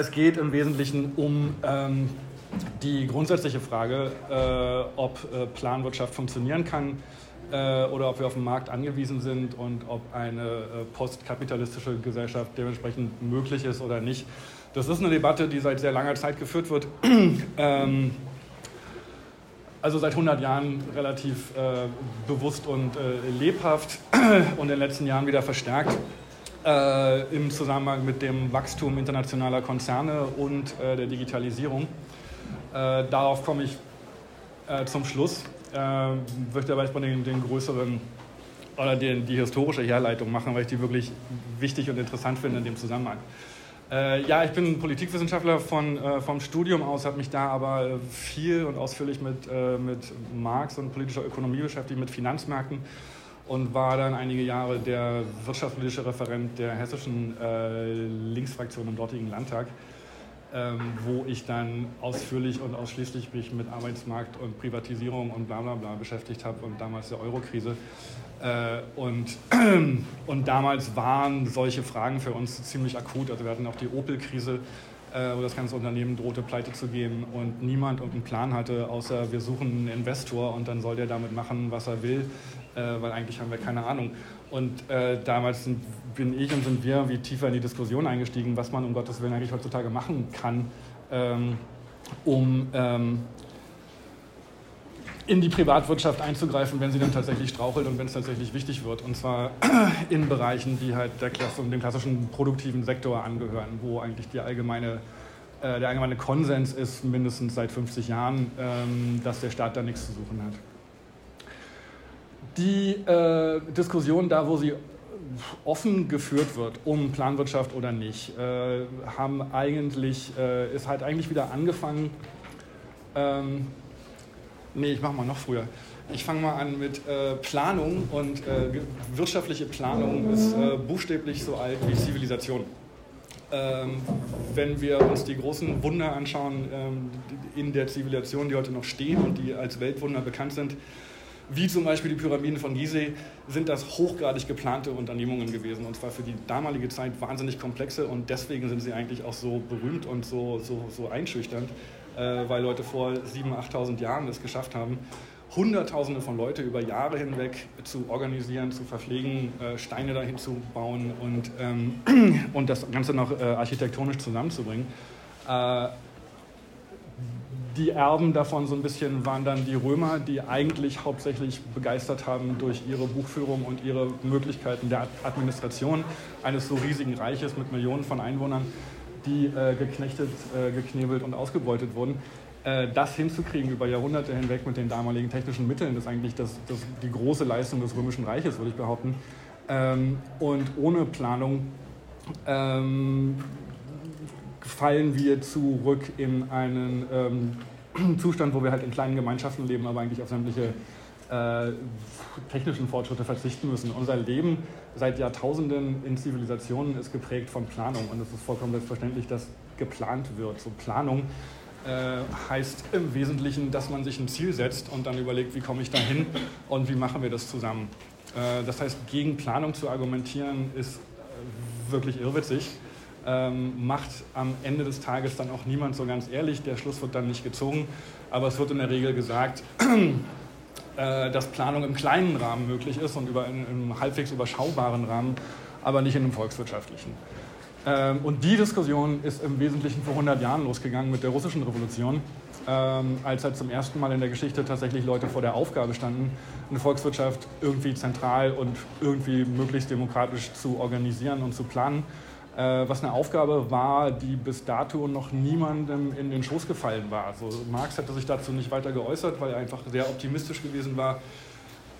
Es geht im Wesentlichen um ähm, die grundsätzliche Frage, äh, ob äh, Planwirtschaft funktionieren kann äh, oder ob wir auf den Markt angewiesen sind und ob eine äh, postkapitalistische Gesellschaft dementsprechend möglich ist oder nicht. Das ist eine Debatte, die seit sehr langer Zeit geführt wird. ähm, also seit 100 Jahren relativ äh, bewusst und äh, lebhaft und in den letzten Jahren wieder verstärkt äh, im Zusammenhang mit dem Wachstum internationaler Konzerne und äh, der Digitalisierung. Äh, darauf komme ich äh, zum Schluss. Äh, möchte aber erstmal den, den größeren oder den, die historische Herleitung machen, weil ich die wirklich wichtig und interessant finde in dem Zusammenhang. Äh, ja, ich bin Politikwissenschaftler von, vom Studium aus, habe mich da aber viel und ausführlich mit, mit Marx und politischer Ökonomie beschäftigt, mit Finanzmärkten und war dann einige Jahre der wirtschaftspolitische Referent der hessischen äh, Linksfraktion im dortigen Landtag, ähm, wo ich dann ausführlich und ausschließlich mich mit Arbeitsmarkt und Privatisierung und bla bla bla beschäftigt habe und damals der Eurokrise. Äh, und, und damals waren solche Fragen für uns ziemlich akut. Also wir hatten auch die Opel-Krise, äh, wo das ganze Unternehmen drohte, pleite zu gehen und niemand irgendeinen Plan hatte, außer wir suchen einen Investor und dann soll der damit machen, was er will äh, weil eigentlich haben wir keine Ahnung. Und äh, damals sind, bin ich und sind wir wie tiefer in die Diskussion eingestiegen, was man um Gottes Willen eigentlich heutzutage machen kann, ähm, um ähm, in die Privatwirtschaft einzugreifen, wenn sie dann tatsächlich strauchelt und wenn es tatsächlich wichtig wird. Und zwar in Bereichen, die halt der Klasse, dem klassischen produktiven Sektor angehören, wo eigentlich die allgemeine, äh, der allgemeine Konsens ist, mindestens seit 50 Jahren, ähm, dass der Staat da nichts zu suchen hat die äh, Diskussion da, wo sie offen geführt wird, um Planwirtschaft oder nicht, äh, haben eigentlich, äh, ist halt eigentlich wieder angefangen. Ähm, nee, ich mache mal noch früher. Ich fange mal an mit äh, Planung und äh, wirtschaftliche Planung ist äh, buchstäblich so alt wie Zivilisation. Ähm, wenn wir uns die großen Wunder anschauen ähm, in der Zivilisation, die heute noch stehen und die als Weltwunder bekannt sind, wie zum Beispiel die Pyramiden von Gizeh, sind das hochgradig geplante Unternehmungen gewesen. Und zwar für die damalige Zeit wahnsinnig komplexe und deswegen sind sie eigentlich auch so berühmt und so, so, so einschüchternd, äh, weil Leute vor 7.000, 8.000 Jahren das geschafft haben, Hunderttausende von Leute über Jahre hinweg zu organisieren, zu verpflegen, äh, Steine dahin zu bauen und, ähm, und das Ganze noch äh, architektonisch zusammenzubringen. Die Erben davon so ein bisschen waren dann die Römer, die eigentlich hauptsächlich begeistert haben durch ihre Buchführung und ihre Möglichkeiten der Administration eines so riesigen Reiches mit Millionen von Einwohnern, die äh, geknechtet, äh, geknebelt und ausgebeutet wurden. Äh, das hinzukriegen über Jahrhunderte hinweg mit den damaligen technischen Mitteln, ist eigentlich das, das die große Leistung des Römischen Reiches, würde ich behaupten. Ähm, und ohne Planung ähm, fallen wir zurück in einen ähm, Zustand, wo wir halt in kleinen Gemeinschaften leben, aber eigentlich auf sämtliche äh, technischen Fortschritte verzichten müssen. Unser Leben seit Jahrtausenden in Zivilisationen ist geprägt von Planung und es ist vollkommen selbstverständlich, dass geplant wird. So Planung äh, heißt im Wesentlichen, dass man sich ein Ziel setzt und dann überlegt, wie komme ich dahin und wie machen wir das zusammen. Äh, das heißt, gegen Planung zu argumentieren ist äh, wirklich irrwitzig ähm, macht am Ende des Tages dann auch niemand so ganz ehrlich. Der Schluss wird dann nicht gezogen, aber es wird in der Regel gesagt, äh, dass Planung im kleinen Rahmen möglich ist und über, in, einem halbwegs überschaubaren Rahmen, aber nicht in einem volkswirtschaftlichen. Ähm, und die Diskussion ist im Wesentlichen vor 100 Jahren losgegangen mit der russischen Revolution, ähm, als halt zum ersten Mal in der Geschichte tatsächlich Leute vor der Aufgabe standen, eine Volkswirtschaft irgendwie zentral und irgendwie möglichst demokratisch zu organisieren und zu planen. Äh, was eine Aufgabe war, die bis dato noch niemandem in den Schoß gefallen war. Also Marx hatte sich dazu nicht weiter geäußert, weil er einfach sehr optimistisch gewesen war.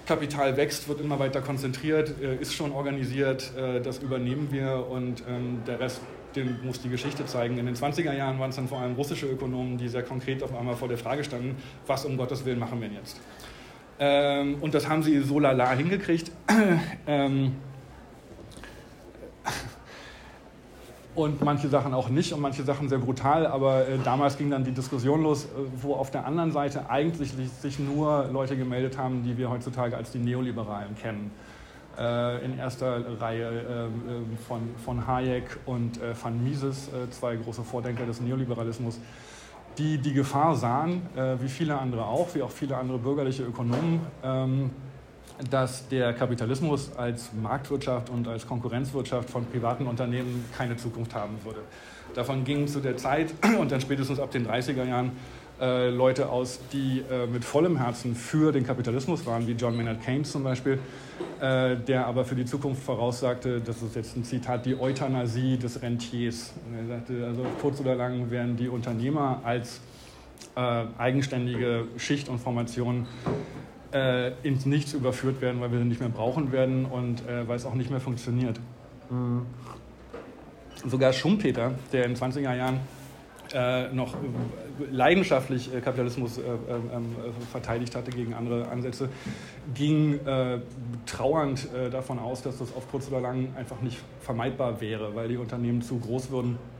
Kapital wächst, wird immer weiter konzentriert, äh, ist schon organisiert, äh, das übernehmen wir und ähm, der Rest, den muss die Geschichte zeigen. In den 20er Jahren waren es dann vor allem russische Ökonomen, die sehr konkret auf einmal vor der Frage standen, was um Gottes Willen machen wir denn jetzt? Ähm, und das haben sie so lala hingekriegt. Ähm, und manche Sachen auch nicht und manche Sachen sehr brutal. Aber äh, damals ging dann die Diskussion los, äh, wo auf der anderen Seite eigentlich sich nur Leute gemeldet haben, die wir heutzutage als die Neoliberalen kennen. äh, in erster Reihe äh, von, von Hayek und äh, van Mises, äh, zwei große Vordenker des Neoliberalismus, die die Gefahr sahen, äh, wie viele andere auch, wie auch viele andere bürgerliche Ökonomen, ähm, dass der Kapitalismus als Marktwirtschaft und als Konkurrenzwirtschaft von privaten Unternehmen keine Zukunft haben würde. Davon gingen zu der Zeit und dann spätestens ab den 30er Jahren äh, Leute aus, die äh, mit vollem Herzen für den Kapitalismus waren, wie John Maynard Keynes zum Beispiel, äh, der aber für die Zukunft voraussagte, das ist jetzt ein Zitat, die Euthanasie des Rentiers. Und er sagte, also kurz oder lang werden die Unternehmer als äh, eigenständige Schicht und Formation äh, ins Nichts überführt werden, weil wir sie nicht mehr brauchen werden und äh, weil es auch nicht mehr funktioniert. Mhm. Sogar Schumpeter, der in den 20er Jahren äh, noch leidenschaftlich äh, Kapitalismus äh, ähm, verteidigt hatte gegen andere Ansätze, ging trauernd davon aus, dass das auf kurz oder lang einfach nicht vermeidbar wäre, weil die Unternehmen zu groß würden ähm,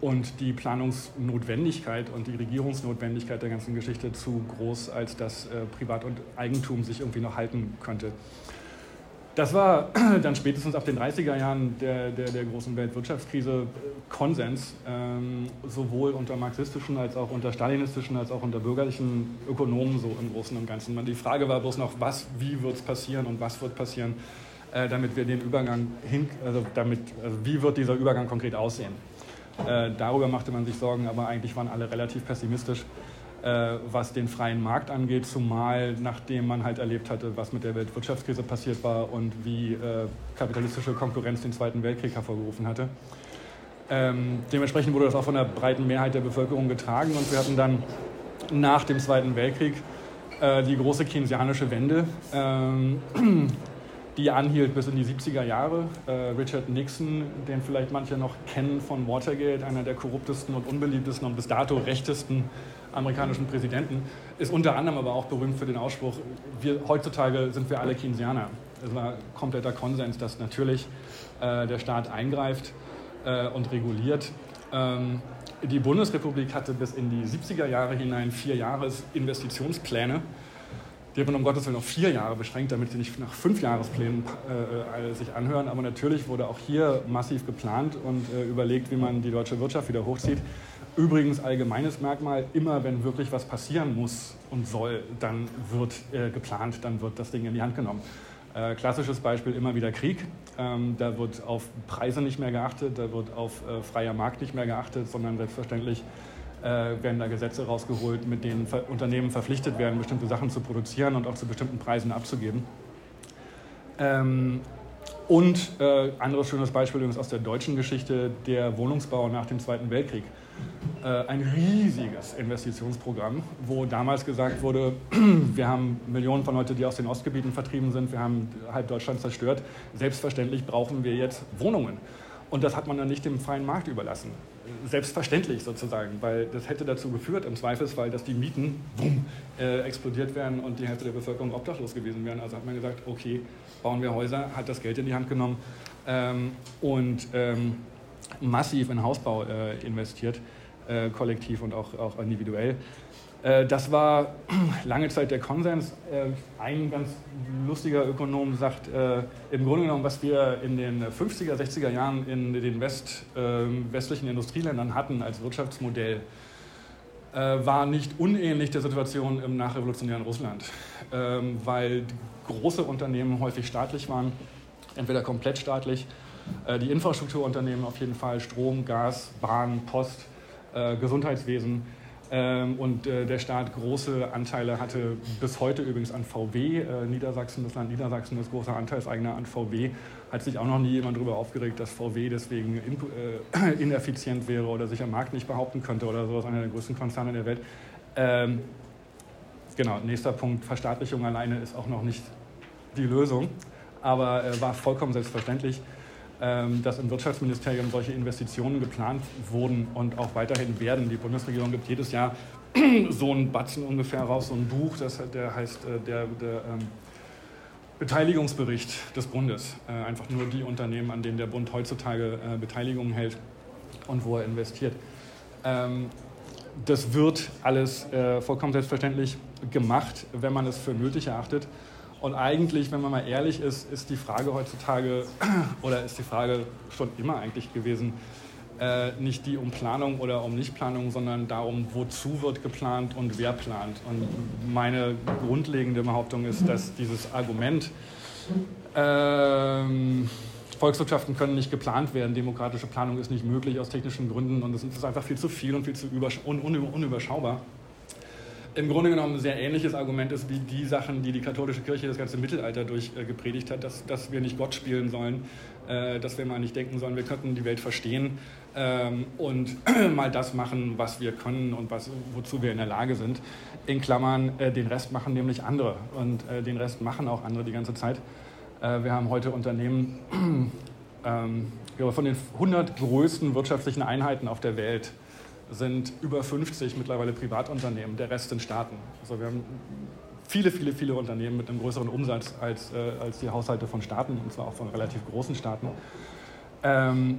und die Planungsnotwendigkeit und die Regierungsnotwendigkeit der ganzen Geschichte zu groß, als dass Privat- und Eigentum sich irgendwie noch halten könnte. Das war dann spätestens ab den 30er Jahren der, der, der großen Weltwirtschaftskrise Konsens, ähm, sowohl unter marxistischen als auch unter stalinistischen als auch unter bürgerlichen Ökonomen so im Großen und Ganzen. Die Frage war bloß noch, was, wie wird es passieren und was wird passieren, äh, damit wir den Übergang hin, also damit, also wie wird dieser Übergang konkret aussehen. Äh, darüber machte man sich Sorgen, aber eigentlich waren alle relativ pessimistisch. Äh, was den freien Markt angeht, zumal nachdem man halt erlebt hatte, was mit der Weltwirtschaftskrise passiert war und wie äh, kapitalistische Konkurrenz den Zweiten Weltkrieg hervorgerufen hatte. Ähm, dementsprechend wurde das auch von der breiten Mehrheit der Bevölkerung getragen und wir hatten dann nach dem Zweiten Weltkrieg äh, die große keynesianische Wende, ähm, die anhielt bis in die 70er Jahre. Äh, Richard Nixon, den vielleicht manche noch kennen von Watergate, einer der korruptesten und unbeliebtesten und bis dato rechtesten amerikanischen Präsidenten, ist unter anderem aber auch berühmt für den Ausspruch, wir, heutzutage sind wir alle Keynesianer. Es war kompletter Konsens, dass natürlich äh, der Staat eingreift äh, und reguliert. Ähm, die Bundesrepublik hatte bis in die 70er Jahre hinein vier Jahres Investitionspläne. Die hat man um Gottes Willen auf vier Jahre beschränkt, damit sie nicht nach fünf Jahresplänen äh, sich anhören. Aber natürlich wurde auch hier massiv geplant und äh, überlegt, wie man die deutsche Wirtschaft wieder hochzieht. Übrigens allgemeines Merkmal, immer wenn wirklich was passieren muss und soll, dann wird äh, geplant, dann wird das Ding in die Hand genommen. Äh, klassisches Beispiel immer wieder Krieg. Ähm, da wird auf Preise nicht mehr geachtet, da wird auf äh, freier Markt nicht mehr geachtet, sondern selbstverständlich äh, werden da Gesetze rausgeholt, mit denen Ver Unternehmen verpflichtet werden, bestimmte Sachen zu produzieren und auch zu bestimmten Preisen abzugeben. Ähm, und äh, anderes schönes Beispiel übrigens aus der deutschen Geschichte, der Wohnungsbau nach dem Zweiten Weltkrieg. Äh, ein riesiges Investitionsprogramm, wo damals gesagt wurde, wir haben Millionen von Leuten, die aus den Ostgebieten vertrieben sind, wir haben halb Deutschland zerstört. Selbstverständlich brauchen wir jetzt Wohnungen. Und das hat man dann nicht dem freien Markt überlassen. Selbstverständlich sozusagen, weil das hätte dazu geführt, im Zweifelsfall, dass die Mieten boom, äh, explodiert werden und die Hälfte der Bevölkerung obdachlos gewesen wären. Also hat man gesagt, okay, bauen wir Häuser, hat das Geld in die Hand genommen ähm, und ähm, massiv in Hausbau äh, investiert, äh, kollektiv und auch, auch individuell. Äh, das war lange Zeit der Konsens. Äh, ein ganz lustiger Ökonom sagt, äh, im Grunde genommen, was wir in den 50er, 60er Jahren in den West, westlichen Industrieländern hatten als Wirtschaftsmodell, war nicht unähnlich der Situation im nachrevolutionären Russland, ähm, weil große Unternehmen häufig staatlich waren, entweder komplett staatlich die Infrastrukturunternehmen auf jeden Fall, Strom, Gas, Bahn, Post, Gesundheitswesen. Ähm, und äh, der Staat große Anteile hatte bis heute übrigens an VW. Niedersachsen, das Land Niedersachsen ist großer Anteilseigner an VW. Hat sich auch noch nie jemand darüber aufgeregt, dass VW deswegen ineffizient wäre oder sich am Markt nicht behaupten könnte oder sowas, einer der größten Konzerne der Welt. Ähm, genau, nächster Punkt, Verstaatlichung alleine ist auch noch nicht die Lösung, aber war vollkommen selbstverständlich. Ähm, dass im Wirtschaftsministerium solche Investitionen geplant wurden und auch weiterhin werden. Die Bundesregierung gibt jedes Jahr so einen Batzen ungefähr raus, so ein Buch, das, der heißt äh, der, der ähm, Beteiligungsbericht des Bundes. Äh, einfach nur die Unternehmen, an denen der Bund heutzutage äh, Beteiligungen hält und wo er investiert. Ähm, das wird alles vollkommen selbstverständlich gemacht, wenn man es für nötig erachtet. Und eigentlich, wenn man mal ehrlich ist, ist die Frage heutzutage, oder ist die Frage schon immer eigentlich gewesen, äh, nicht die um Planung oder um Nichtplanung, sondern darum, wozu wird geplant und wer plant. Und meine grundlegende Behauptung ist, dass dieses Argument, ähm, Volkswirtschaften können nicht geplant werden, demokratische Planung ist nicht möglich aus technischen Gründen und es ist einfach viel zu viel und viel zu un unüberschaubar im Grunde genommen ein sehr ähnliches Argument ist wie die Sachen, die die katholische Kirche das ganze Mittelalter durch äh, gepredigt hat, dass, dass wir nicht Gott spielen sollen, äh, dass wir mal nicht denken sollen, wir könnten die Welt verstehen ähm, und mal das machen, was wir können und was, wozu wir in der Lage sind. In Klammern, äh, den Rest machen nämlich andere und äh, den Rest machen auch andere die ganze Zeit. Äh, wir haben heute Unternehmen, ähm, von den 100 größten wirtschaftlichen Einheiten auf der Welt, sind über 50 mittlerweile Privatunternehmen, der Rest sind Staaten. Also wir haben viele, viele, viele Unternehmen mit einem größeren Umsatz als, äh, als die Haushalte von Staaten, und zwar auch von relativ großen Staaten. Ähm,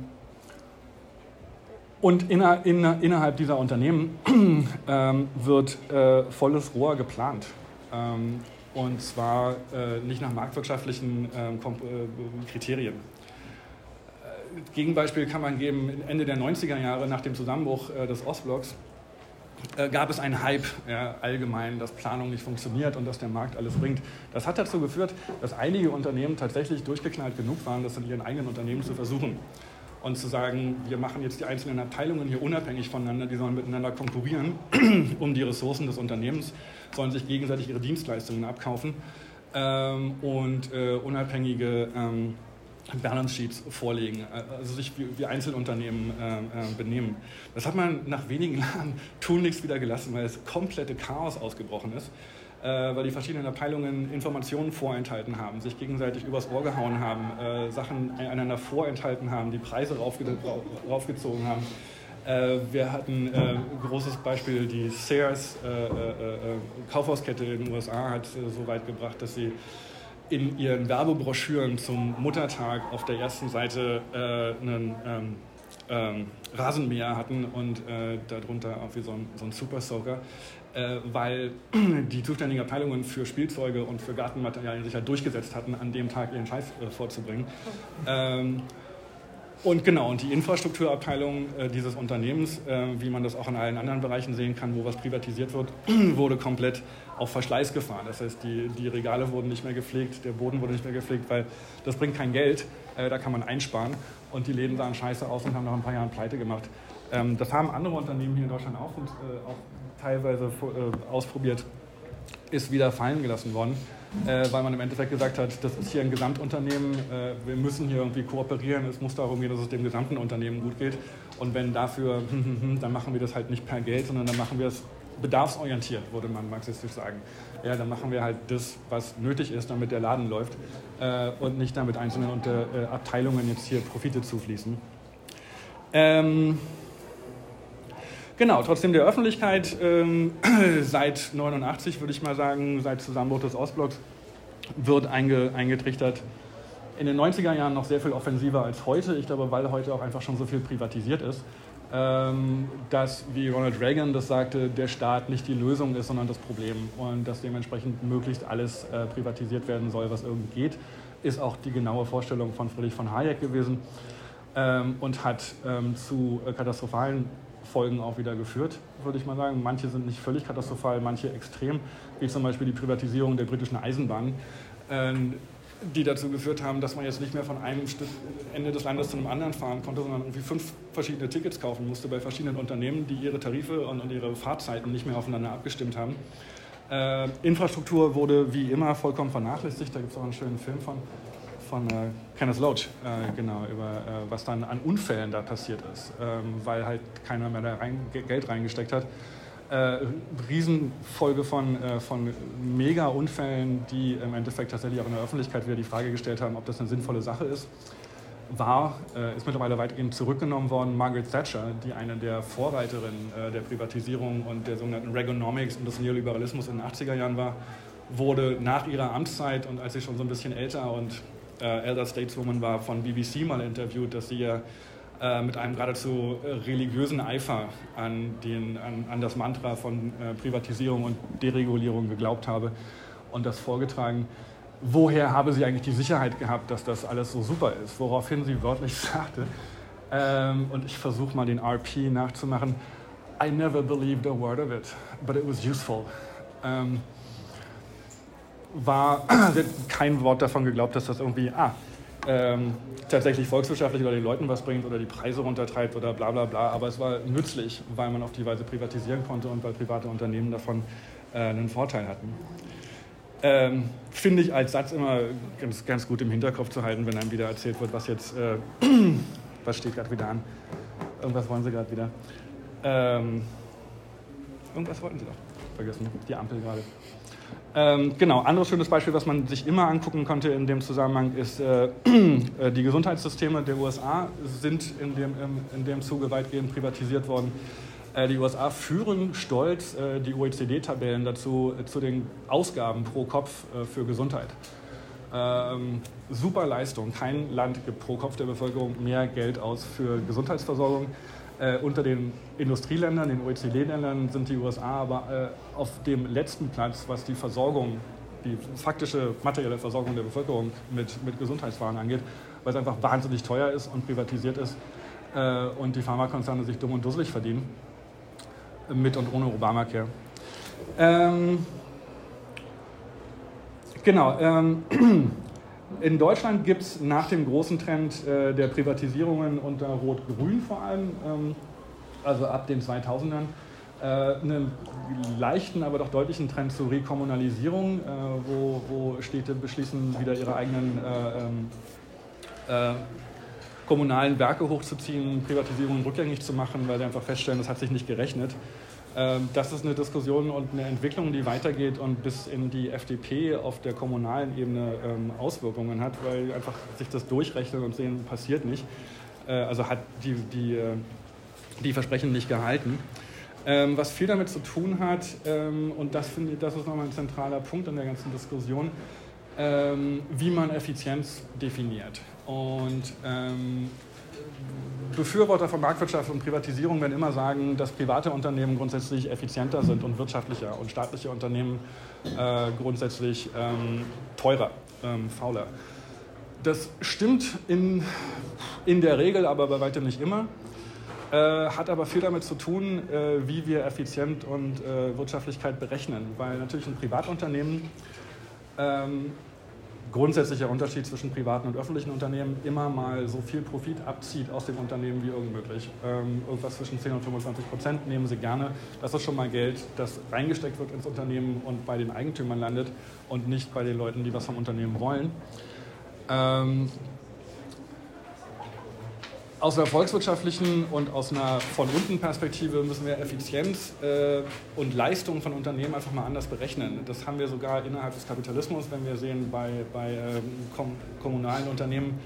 und inner, inner, innerhalb dieser Unternehmen ähm, wird äh, volles Rohr geplant. Ähm, und zwar äh, nicht nach marktwirtschaftlichen ähm, äh, Kriterien. Gegenbeispiel kann man geben, Ende der 90er Jahre nach dem Zusammenbruch äh, des Ostblocks äh, gab es einen Hype ja, allgemein, dass Planung nicht funktioniert und dass der Markt alles bringt. Das hat dazu geführt, dass einige Unternehmen tatsächlich durchgeknallt genug waren, das in ihren eigenen Unternehmen zu versuchen. Und zu sagen, wir machen jetzt die einzelnen Abteilungen hier unabhängig voneinander, die sollen miteinander konkurrieren um die Ressourcen des Unternehmens, sollen sich gegenseitig ihre Dienstleistungen abkaufen ähm, und äh, unabhängige ähm, Balance Sheets vorlegen, also sich wie, wie Einzelunternehmen äh, äh, benehmen. Das hat man nach wenigen Jahren tunlichst wieder gelassen, weil es komplette Chaos ausgebrochen ist, äh, weil die verschiedenen Abteilungen Informationen vorenthalten haben, sich gegenseitig übers Ohr gehauen haben, äh, Sachen einander vorenthalten haben, die Preise raufge raufgezogen haben. Äh, wir hatten ein äh, großes Beispiel, die Sears Kaufhauskette in den USA hat so weit gebracht, dass sie in ihren Werbebroschüren zum Muttertag auf der ersten Seite äh, einen ähm, ähm, Rasenmäher hatten und äh, darunter auch wie so ein, so ein Super Soaker, äh, weil die zuständigen Abteilungen für Spielzeuge und für Gartenmaterialien sich halt durchgesetzt hatten, an dem Tag ihren Scheiß äh, vorzubringen. Ähm, und genau, und die Infrastrukturabteilung äh, dieses Unternehmens, äh, wie man das auch in allen anderen Bereichen sehen kann, wo was privatisiert wird, wurde komplett auf Verschleiß gefahren. Das heißt, die, die Regale wurden nicht mehr gepflegt, der Boden wurde nicht mehr gepflegt, weil das bringt kein Geld, äh, da kann man einsparen. Und die Läden sahen scheiße aus und haben nach ein paar Jahren pleite gemacht. Ähm, das haben andere Unternehmen hier in Deutschland auch, und, äh, auch teilweise äh, ausprobiert, ist wieder fallen gelassen worden äh, weil man im Endeffekt gesagt hat, das ist hier ein Gesamtunternehmen, äh, wir müssen hier irgendwie kooperieren, es muss darum gehen, dass es dem gesamten Unternehmen gut geht. Und wenn dafür, dann machen wir das halt nicht per Geld, sondern dann machen wir es bedarfsorientiert, würde man marxistisch sagen. Ja, dann machen wir halt das, was nötig ist, damit der Laden läuft äh, und nicht damit einzelnen äh, Abteilungen jetzt hier Profite zufließen. Ähm, Genau, trotzdem der Öffentlichkeit ähm, seit 89, würde ich mal sagen, seit Zusammenbruch des Ostblocks, wird einge, eingetrichtert. In den 90er Jahren noch sehr viel offensiver als heute. Ich glaube, weil heute auch einfach schon so viel privatisiert ist, dass, wie Ronald Reagan das sagte, der Staat nicht die Lösung ist, sondern das Problem. Und dass dementsprechend möglichst alles äh, privatisiert werden soll, was irgendwie geht, ist auch die genaue Vorstellung von Friedrich von Hayek gewesen ähm, und hat ähm, zu äh, katastrophalen Folgen auch wieder geführt, würde ich mal sagen. Manche sind nicht völlig katastrophal, manche extrem, wie zum Beispiel die Privatisierung der britischen Eisenbahn, ähm, die dazu geführt haben, dass man jetzt nicht mehr von einem Ende des Landes zu einem anderen fahren konnte, sondern irgendwie fünf verschiedene Tickets kaufen musste bei verschiedenen Unternehmen, die ihre Tarife und, ihre Fahrzeiten nicht mehr aufeinander abgestimmt haben. Äh, Infrastruktur wurde wie immer vollkommen vernachlässigt. Da gibt es auch einen schönen Film von von äh, Kenneth Loach, äh, genau, über äh, was dann an Unfällen da passiert ist, ähm, weil halt keiner mehr da rein, Geld reingesteckt hat. Äh, Riesenfolge von, äh, von Mega-Unfällen, die im Endeffekt tatsächlich auch in der Öffentlichkeit wieder die Frage gestellt haben, ob das eine sinnvolle Sache ist. War, äh, ist mittlerweile weitgehend zurückgenommen worden, Margaret Thatcher, die eine der Vorreiterinnen äh, der Privatisierung und der sogenannten Reaganomics und des Neoliberalismus in den 80er Jahren war, wurde nach ihrer Amtszeit und als sie schon so ein bisschen älter und äh, Elder Stateswoman war von BBC mal interviewt, dass sie ja äh, mit einem geradezu religiösen Eifer an, den, an, an das Mantra von äh, Privatisierung und Deregulierung geglaubt habe und das vorgetragen. woher habe sie eigentlich die Sicherheit gehabt, dass das alles so super ist? Woraufhin sie wörtlich sagte, ähm, und ich versuche mal den RP nachzumachen, I never believed a word of it, but it was useful. Ähm, war kein Wort davon geglaubt, dass das irgendwie ah, ähm, tatsächlich volkswirtschaftlich oder den Leuten was bringt oder die Preise runtertreibt oder bla bla bla. Aber es war nützlich, weil man auf die Weise privatisieren konnte und weil private Unternehmen davon äh, einen Vorteil hatten. Ähm, Finde ich als Satz immer ganz, ganz gut im Hinterkopf zu halten, wenn einem wieder erzählt wird, was jetzt, äh, was steht gerade wieder an. Irgendwas wollen sie gerade wieder. Ähm, irgendwas wollten sie doch. Vergessen, die Ampel gerade. Ähm, genau, anderes schönes Beispiel, was man sich immer angucken konnte in dem Zusammenhang, ist, äh, äh die Gesundheitssysteme der USA sind in dem, in dem Zuge weitgehend privatisiert worden. Äh, die USA führen stolz äh, die OECD-Tabellen dazu äh, zu den Ausgaben pro Kopf äh, für Gesundheit. Ähm, super Leistung. Kein Land gibt pro Kopf der Bevölkerung mehr Geld aus für Gesundheitsversorgung. Äh, unter den Industrieländern, den OECD-Ländern, sind die USA aber äh, auf dem letzten Platz, was die Versorgung, die faktische materielle Versorgung der Bevölkerung mit, mit Gesundheitswaren angeht, weil es einfach wahnsinnig teuer ist und privatisiert ist äh, und die Pharmakonzerne sich dumm und dusselig verdienen, mit und ohne Obamacare. Ähm, genau. Ähm, In Deutschland gibt es nach dem großen Trend äh, der Privatisierungen unter Rot-Grün vor allem, ähm, also ab den 2000ern, äh, einen leichten, aber doch deutlichen Trend zur Rekommunalisierung, äh, wo, wo, Städte beschließen, wieder ihre eigenen äh, ähm, äh, kommunalen Werke hochzuziehen, Privatisierungen rückgängig zu machen, weil sie einfach feststellen, das hat sich nicht gerechnet. Ähm, das ist eine Diskussion und eine Entwicklung, die weitergeht und bis in die FDP auf der kommunalen Ebene ähm, Auswirkungen hat, weil einfach sich das durchrechnen und sehen, passiert nicht. Äh, also hat die, die, äh, die Versprechen nicht gehalten. Ähm, was viel damit zu tun hat, und das ich, das ist nochmal ein zentraler Punkt in der ganzen Diskussion, wie man Effizienz definiert. Und Befürworter von Marktwirtschaft und Privatisierung werden immer sagen, dass private Unternehmen grundsätzlich effizienter sind und wirtschaftlicher und staatliche Unternehmen äh, grundsätzlich ähm, teurer, ähm, fauler. Das stimmt in, in der Regel, aber bei weitem nicht immer. Äh, hat aber viel damit zu tun, äh, wie wir Effizienz und äh, Wirtschaftlichkeit berechnen. Weil natürlich ein Privatunternehmen ähm, grundsätzlicher Unterschied zwischen privaten und öffentlichen Unternehmen immer mal so viel Profit abzieht aus dem Unternehmen wie irgend möglich. Ähm, irgendwas zwischen 10 und 25 Prozent nehmen sie gerne. Das ist schon mal Geld, das reingesteckt wird ins Unternehmen und bei den Eigentümern landet und nicht bei den Leuten, die was vom Unternehmen wollen. Ähm, aus einer volkswirtschaftlichen und aus einer von unten Perspektive müssen wir Effizienz äh, und Leistung von Unternehmen einfach mal anders berechnen. Das haben wir sogar innerhalb des Kapitalismus, wenn wir sehen, bei, bei ähm, kom kommunalen Unternehmen,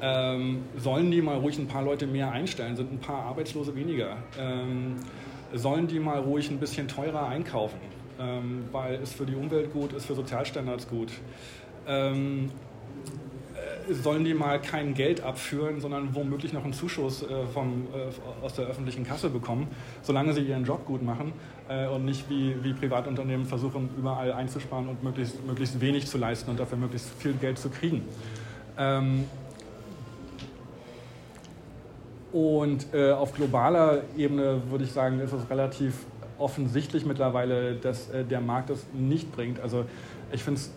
ähm, sollen die mal ruhig ein paar Leute mehr einstellen, sind ein paar Arbeitslose weniger. Ähm, sollen die mal ruhig ein bisschen teurer einkaufen, ähm, weil es für die Umwelt gut ist, für Sozialstandards gut. Sollen die mal kein Geld abführen, sondern womöglich noch einen Zuschuss äh, vom, äh, aus der öffentlichen Kasse bekommen, solange sie ihren Job gut machen äh, und nicht wie, wie Privatunternehmen versuchen, überall einzusparen und möglichst, möglichst wenig zu leisten und dafür möglichst viel Geld zu kriegen. Ähm, und äh, auf globaler Ebene würde ich sagen, ist es relativ offensichtlich mittlerweile, dass äh, der Markt das nicht bringt. Also ich finde es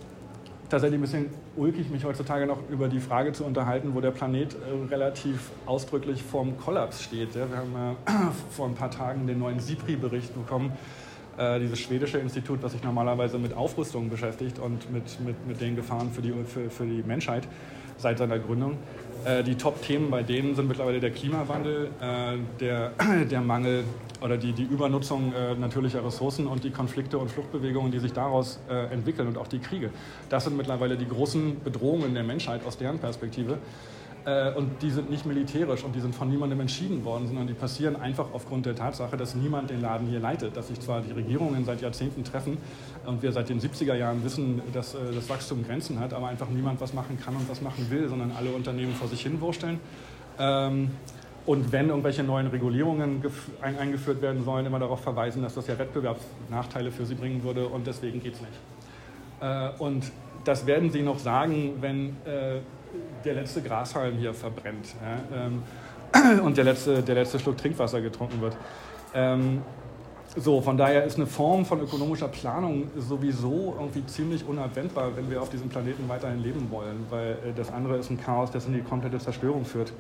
tatsächlich ein bisschen ulkig, mich heutzutage noch über die Frage zu unterhalten, wo der Planet äh, relativ ausdrücklich vorm Kollaps steht. Wir haben äh, vor ein paar Tagen den neuen SIPRI-Bericht bekommen, äh, dieses schwedische Institut, was sich normalerweise mit Aufrüstung beschäftigt und mit, mit, mit den Gefahren für die, für, für die Menschheit seit seiner Gründung. Äh, die Top-Themen bei denen sind mittlerweile der Klimawandel, äh, der, der Mangel oder die, die Übernutzung äh, natürlicher Ressourcen und die Konflikte und Fluchtbewegungen, die sich daraus entwickeln und auch die Kriege. Das sind mittlerweile die großen Bedrohungen der Menschheit aus deren Perspektive. Äh, und die sind nicht militärisch und die sind von niemandem entschieden worden, sondern die passieren einfach aufgrund der Tatsache, dass niemand den Laden hier leitet, dass sich zwar die Regierungen seit Jahrzehnten treffen und wir seit den 70er Jahren wissen, dass äh, das Wachstum Grenzen hat, aber einfach niemand was machen kann und was machen will, sondern alle Unternehmen vor sich hin wursteln. Ähm, und wenn irgendwelche neuen Regulierungen eingeführt werden sollen, immer darauf verweisen, dass das ja Wettbewerbsnachteile für sie bringen würde und deswegen geht es nicht. Äh, und das werden Sie noch sagen, wenn äh, der letzte Grashalm hier verbrennt ja, ähm, und der letzte, der letzte Schluck Trinkwasser getrunken wird. Ähm, so, von daher ist eine Form von ökonomischer Planung sowieso irgendwie ziemlich unabwendbar, wenn wir auf diesem Planeten weiterhin leben wollen, weil äh, das andere ist ein Chaos, das in die komplette Zerstörung führt.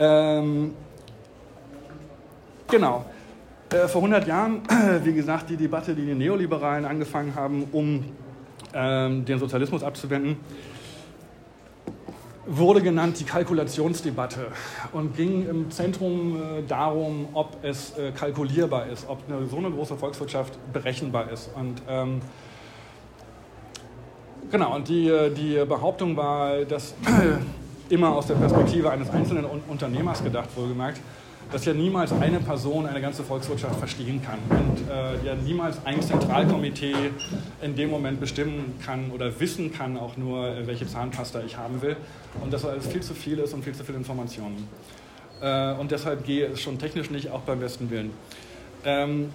Ähm, genau. Äh, vor 100 Jahren, wie gesagt, die Debatte, die die Neoliberalen angefangen haben, um ähm, den Sozialismus abzuwenden, wurde genannt die Kalkulationsdebatte und ging im Zentrum äh, darum, ob es äh, kalkulierbar ist, ob eine, so eine große Volkswirtschaft berechenbar ist. Und ähm, genau, und die, äh, die Behauptung war, dass immer aus der Perspektive eines einzelnen Unternehmers gedacht, wohlgemerkt, dass ja niemals eine Person eine ganze Volkswirtschaft verstehen kann und äh, ja niemals ein Zentralkomitee in dem Moment bestimmen kann oder wissen kann auch nur, äh, welche Zahnpasta ich haben will und dass alles viel zu viel ist und viel zu viele Informationen. Äh, und deshalb gehe es schon technisch nicht, auch beim besten Willen. Ähm,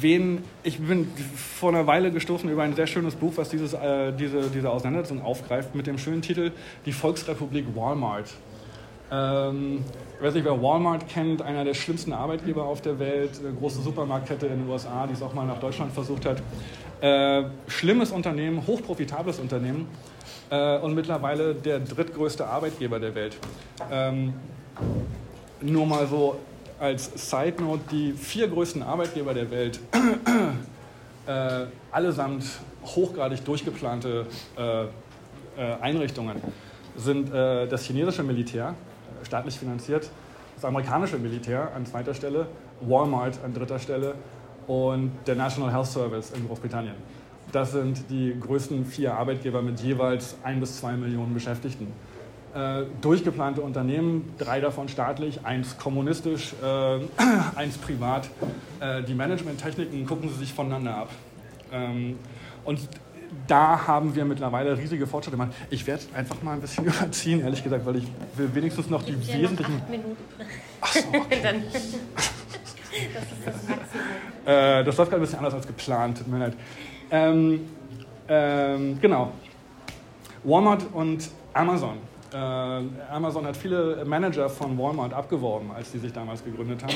wen, ich bin vor einer Weile gestoßen über ein sehr schönes Buch, was dieses, äh, diese, diese Auseinandersetzung aufgreift, mit dem schönen Titel Die Volksrepublik Walmart. Ähm, ich weiß nicht, wer Walmart kennt, einer der schlimmsten Arbeitgeber auf der Welt, eine große Supermarktkette in den USA, die es auch mal nach Deutschland versucht hat. Äh, schlimmes Unternehmen, hochprofitables Unternehmen äh, und mittlerweile der drittgrößte Arbeitgeber der Welt. Ähm, nur mal so als Side Note, die vier größten Arbeitgeber der Welt, äh, allesamt hochgradig durchgeplante äh, äh, Einrichtungen, sind äh, das chinesische Militär, staatlich finanziert, das amerikanische Militär an zweiter Stelle, Walmart an dritter Stelle und der National Health Service in Großbritannien. Das sind die größten vier Arbeitgeber mit jeweils ein bis zwei Millionen Beschäftigten. Äh, durchgeplante Unternehmen, drei davon staatlich, eins kommunistisch, äh, eins privat. Äh, die Managementtechniken gucken sie sich voneinander ab. Ähm, und da haben wir mittlerweile riesige Fortschritte gemacht. Ich werde einfach mal ein bisschen überziehen, ehrlich gesagt, weil ich will wenigstens noch die wesentlichen. Noch Minuten. Ach so, okay. Dann, das ist das Maximum. Äh, das läuft gerade ein bisschen anders als geplant, tut mir leid. Ähm, ähm, genau. Walmart und Amazon. Äh, Amazon hat viele Manager von Walmart abgeworben, als die sich damals gegründet haben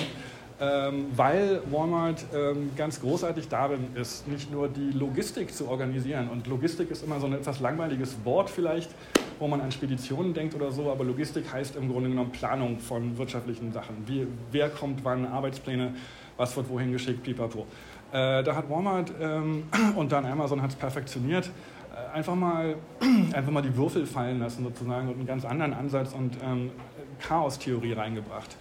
ähm, weil Walmart ähm, ganz großartig darin ist, nicht nur die Logistik zu organisieren. Und Logistik ist immer so ein etwas langweiliges Wort vielleicht, wo man an Speditionen denkt oder so, aber Logistik heißt im Grunde genommen Planung von wirtschaftlichen Sachen. Wie, wer kommt wann, Arbeitspläne, was wird wohin geschickt, pipapo. Äh, da hat Walmart ähm, und dann Amazon hat es perfektioniert äh, einfach mal, einfach mal die Würfel fallen lassen sozusagen und einen ganz anderen Ansatz und ähm, Chaos-Theorie reingebracht.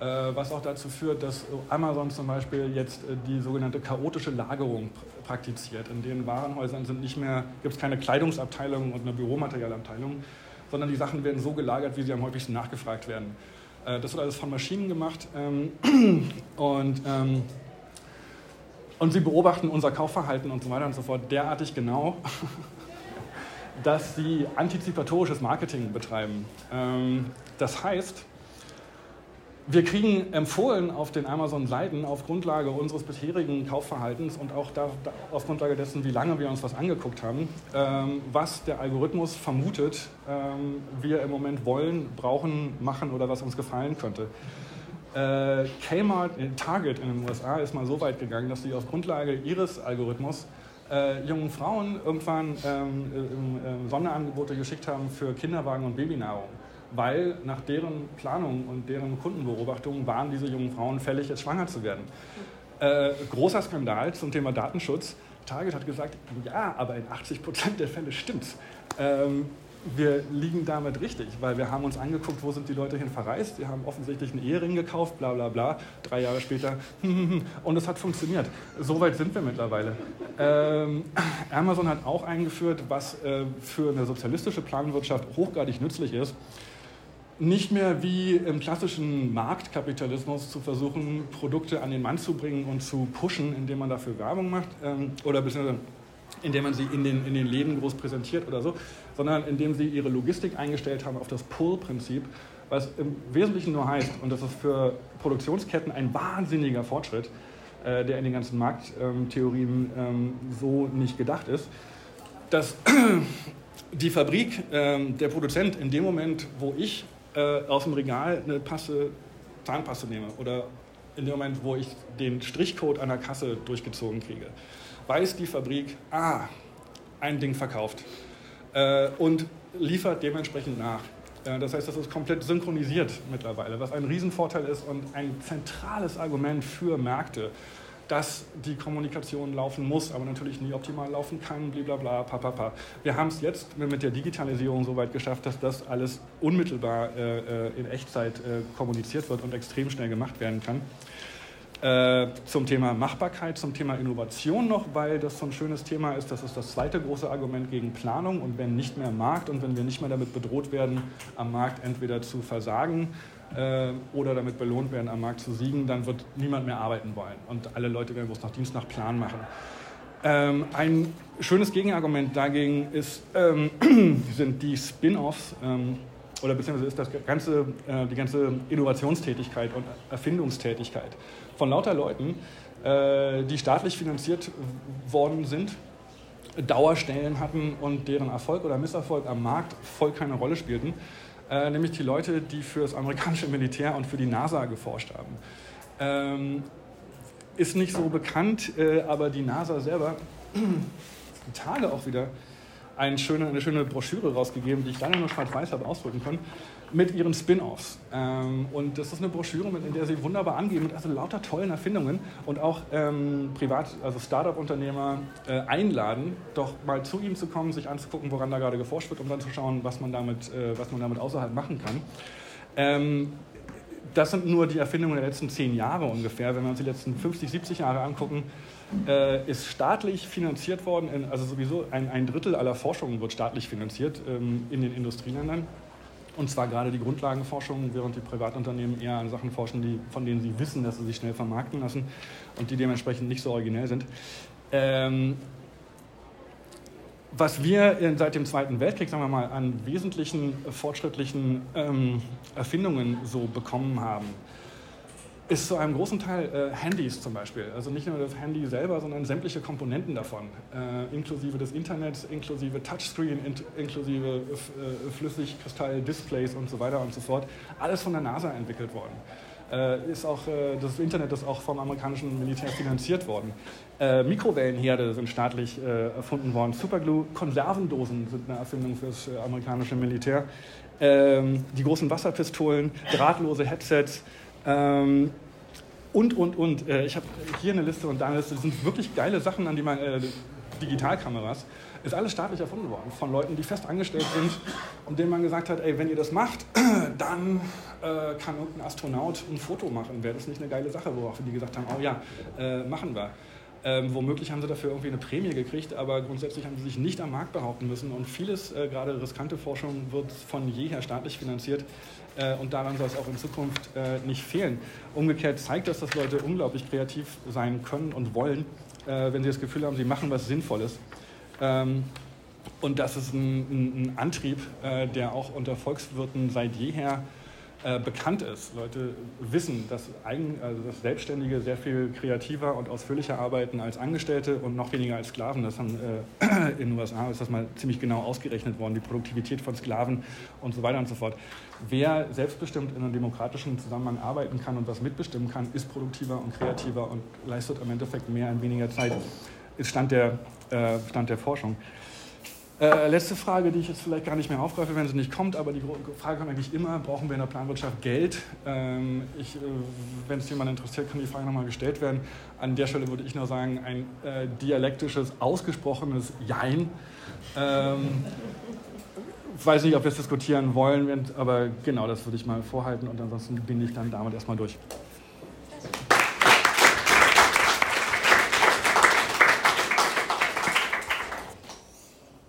Äh, was auch dazu führt, dass Amazon zum Beispiel jetzt äh, die sogenannte chaotische Lagerung praktiziert. In den Warenhäusern sind nicht mehr, gibt es keine Kleidungsabteilung und eine Büromaterialabteilung, sondern die Sachen werden so gelagert, wie sie am häufigsten nachgefragt werden. Äh, das wird alles von Maschinen gemacht ähm, und, ähm, und sie beobachten unser Kaufverhalten und so weiter und so fort derartig genau, dass sie antizipatorisches Marketing betreiben. Ähm, das heißt, wir kriegen empfohlen auf den Amazon-Seiten auf Grundlage unseres bisherigen Kaufverhaltens und auch da, da, auf Grundlage dessen, wie lange wir uns was angeguckt haben, ähm, was der Algorithmus vermutet, ähm, wir im Moment wollen, brauchen, machen oder was uns gefallen könnte. Äh, Kmart, äh, Target in den USA ist mal so weit gegangen, dass sie auf Grundlage ihres Algorithmus äh, jungen Frauen irgendwann ähm, äh, Sonderangebote geschickt haben für Kinderwagen und Babynahrung weil nach deren Planung und deren Kundenbeobachtung waren diese jungen Frauen fällig, jetzt schwanger zu werden. Äh, großer Skandal zum Thema Datenschutz. Target hat gesagt, ja, aber in 80 Prozent der Fälle stimmt's. Ähm, wir liegen damit richtig, weil wir haben uns angeguckt, wo sind die Leute hin verreist. Sie haben offensichtlich einen Ehering gekauft, bla bla bla. Drei Jahre später und es hat funktioniert. So weit sind wir mittlerweile. Ähm, Amazon hat auch eingeführt, was äh, für eine sozialistische Planwirtschaft hochgradig nützlich ist nicht mehr wie im klassischen Marktkapitalismus zu versuchen, Produkte an den Mann zu bringen und zu pushen, indem man dafür Werbung macht ähm, oder beziehungsweise indem man sie in den, in den Läden groß präsentiert oder so, sondern indem sie ihre Logistik eingestellt haben auf das Pull-Prinzip, was im Wesentlichen nur heißt, und das ist für Produktionsketten ein wahnsinniger Fortschritt, äh, der in den ganzen Markttheorien ähm, so nicht gedacht ist, dass die Fabrik, ähm, der Produzent in dem Moment, wo ich äh, aus dem Regal eine Passe Zahnpaste nehme oder in dem Moment, wo ich den Strichcode der Kasse durchgezogen kriege, weiß die Fabrik, ah, ein Ding verkauft äh, und liefert dementsprechend nach. Äh, das heißt, das ist komplett synchronisiert mittlerweile, was ein Riesenvorteil ist und ein zentrales Argument für Märkte dass die Kommunikation laufen muss, aber natürlich nie optimal laufen kann, blablabla, papapa. Wir haben es jetzt mit der Digitalisierung so weit geschafft, dass das alles unmittelbar äh, äh, in Echtzeit äh, kommuniziert wird und extrem schnell gemacht werden kann. Äh, zum Thema Machbarkeit, zum Thema Innovation noch, weil das so ein schönes Thema ist. Das ist das zweite große Argument gegen Planung. Und wenn nicht mehr Markt und wenn wir nicht mehr damit bedroht werden, am Markt entweder zu versagen äh, oder damit belohnt werden, am Markt zu siegen, dann wird niemand mehr arbeiten wollen. Und alle Leute werden bloß nach Dienst nach Plan machen. Ähm, ein schönes Gegenargument dagegen ist, ähm, sind die Spin-offs ähm, oder beziehungsweise ist das ganze, äh, die ganze Innovationstätigkeit und Erfindungstätigkeit von lauter Leuten, äh, die staatlich finanziert worden sind, Dauerstellen hatten und deren Erfolg oder Misserfolg am Markt voll keine Rolle spielten äh, nämlich die Leute, die für das amerikanische Militär und für die NASA geforscht haben. Ähm, ist nicht so bekannt, äh, aber die NASA selber die Tage auch wieder eine schöne, eine schöne Broschüre rausgegeben, die ich leider nur schwarz-weiß habe ausdrücken können, mit ihren Spin-offs. Ähm, und das ist eine Broschüre, in der sie wunderbar angeben, mit also lauter tollen Erfindungen und auch ähm, Privat-, also Startup-Unternehmer äh, einladen, doch mal zu ihnen zu kommen, sich anzugucken, woran da gerade geforscht wird, um dann zu schauen, was man damit, äh, was man damit außerhalb machen kann. Ähm, das sind nur die Erfindungen der letzten zehn Jahre ungefähr. Wenn wir uns die letzten 50, 70 Jahre angucken, äh, ist staatlich finanziert worden, in, also sowieso ein, ein, Drittel aller Forschungen wird staatlich finanziert ähm, in den Industrieländern. Und zwar gerade die Grundlagenforschung, während die Privatunternehmen eher an Sachen forschen, die, von denen sie wissen, dass sie sich schnell vermarkten lassen und die dementsprechend nicht so originell sind. Ähm, was wir seit dem Zweiten Weltkrieg, sagen wir mal, an wesentlichen fortschrittlichen ähm, Erfindungen so bekommen haben, ist zu einem großen Teil äh, Handys zum Beispiel. Also nicht nur das Handy selber, sondern sämtliche Komponenten davon, äh, inklusive des Internets, inklusive Touchscreen, in, inklusive äh, Flüssigkristall-Displays und so weiter und so fort. Alles von der NASA entwickelt worden. Äh, ist auch, äh, das Internet ist auch vom amerikanischen Militär finanziert worden. Äh, Mikrowellenherde sind staatlich erfunden worden. Superglue, Konservendosen sind eine Erfindung für das amerikanische Militär. Ähm, die großen Wasserpistolen, drahtlose Headsets, ähm, und, und, und. Äh, ich habe hier eine Liste und da eine Liste. Das sind wirklich geile Sachen, an die man. Äh, Digitalkameras. Ist alles staatlich erfunden worden. Von Leuten, die fest angestellt sind und denen man gesagt hat: ey, wenn ihr das macht, dann äh, kann irgendein Astronaut ein Foto machen. Wäre das nicht eine geile Sache, worauf die gesagt haben: oh ja, äh, machen wir. Ähm, womöglich haben sie dafür irgendwie eine Prämie gekriegt, aber grundsätzlich haben sie sich nicht am Markt behaupten müssen. Und vieles, äh, gerade riskante Forschung, wird von jeher staatlich finanziert. Äh, und daran soll es auch in Zukunft äh, nicht fehlen. Umgekehrt zeigt das, dass Leute unglaublich kreativ sein können und wollen, äh, wenn sie das Gefühl haben, sie machen was Sinnvolles. Ähm, und das ist ein, ein, ein Antrieb, äh, der auch unter Volkswirten seit jeher äh, bekannt ist. Leute wissen, dass, Eigen, also dass Selbstständige sehr viel kreativer und ausführlicher arbeiten als Angestellte und noch weniger als Sklaven. Das haben, äh, in den USA ist das mal ziemlich genau ausgerechnet worden, die Produktivität von Sklaven und so weiter und so fort. Wer selbstbestimmt in einem demokratischen Zusammenhang arbeiten kann und was mitbestimmen kann, ist produktiver und kreativer und leistet im Endeffekt mehr in weniger Zeit, ist Stand der, äh, Stand der Forschung. Äh, letzte Frage, die ich jetzt vielleicht gar nicht mehr aufgreife, wenn sie nicht kommt, aber die Frage kommt eigentlich immer, brauchen wir in der Planwirtschaft Geld? Ähm, äh, wenn es jemand interessiert, kann die Frage nochmal gestellt werden. An der Stelle würde ich nur sagen, ein äh, dialektisches, ausgesprochenes Jein. Ähm, weiß nicht, ob wir es diskutieren wollen, aber genau, das würde ich mal vorhalten und ansonsten bin ich dann damit erstmal durch.